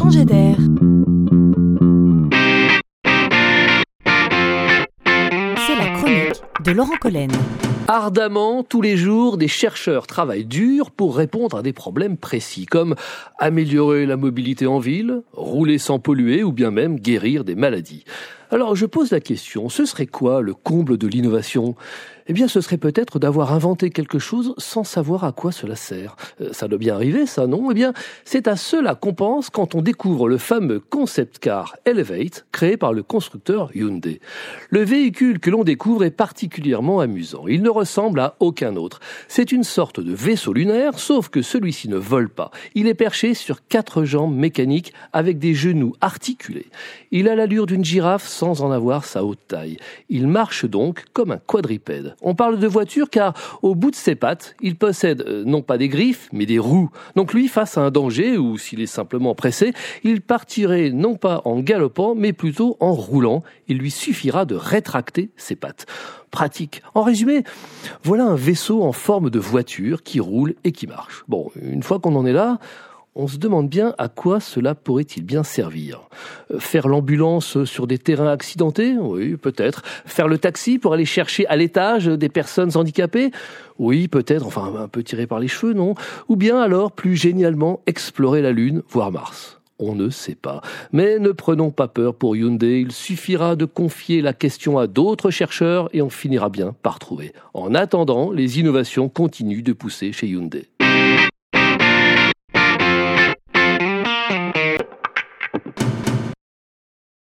C'est la chronique de Laurent Collen. Ardemment, tous les jours, des chercheurs travaillent dur pour répondre à des problèmes précis, comme améliorer la mobilité en ville, rouler sans polluer ou bien même guérir des maladies. Alors je pose la question, ce serait quoi le comble de l'innovation? Eh bien ce serait peut-être d'avoir inventé quelque chose sans savoir à quoi cela sert. Euh, ça doit bien arriver ça, non? Eh bien c'est à cela qu'on pense quand on découvre le fameux concept car Elevate créé par le constructeur Hyundai. Le véhicule que l'on découvre est particulièrement amusant. Il ne ressemble à aucun autre. C'est une sorte de vaisseau lunaire, sauf que celui-ci ne vole pas. Il est perché sur quatre jambes mécaniques avec des genoux articulés. Il a l'allure d'une girafe sans en avoir sa haute taille. Il marche donc comme un quadripède. On parle de voiture car au bout de ses pattes, il possède euh, non pas des griffes, mais des roues. Donc lui, face à un danger, ou s'il est simplement pressé, il partirait non pas en galopant, mais plutôt en roulant. Il lui suffira de rétracter ses pattes pratique. En résumé, voilà un vaisseau en forme de voiture qui roule et qui marche. Bon, une fois qu'on en est là, on se demande bien à quoi cela pourrait-il bien servir. Euh, faire l'ambulance sur des terrains accidentés Oui, peut-être. Faire le taxi pour aller chercher à l'étage des personnes handicapées Oui, peut-être, enfin un peu tiré par les cheveux, non Ou bien alors, plus génialement, explorer la Lune, voire Mars on ne sait pas. Mais ne prenons pas peur pour Hyundai, il suffira de confier la question à d'autres chercheurs et on finira bien par trouver. En attendant, les innovations continuent de pousser chez Hyundai.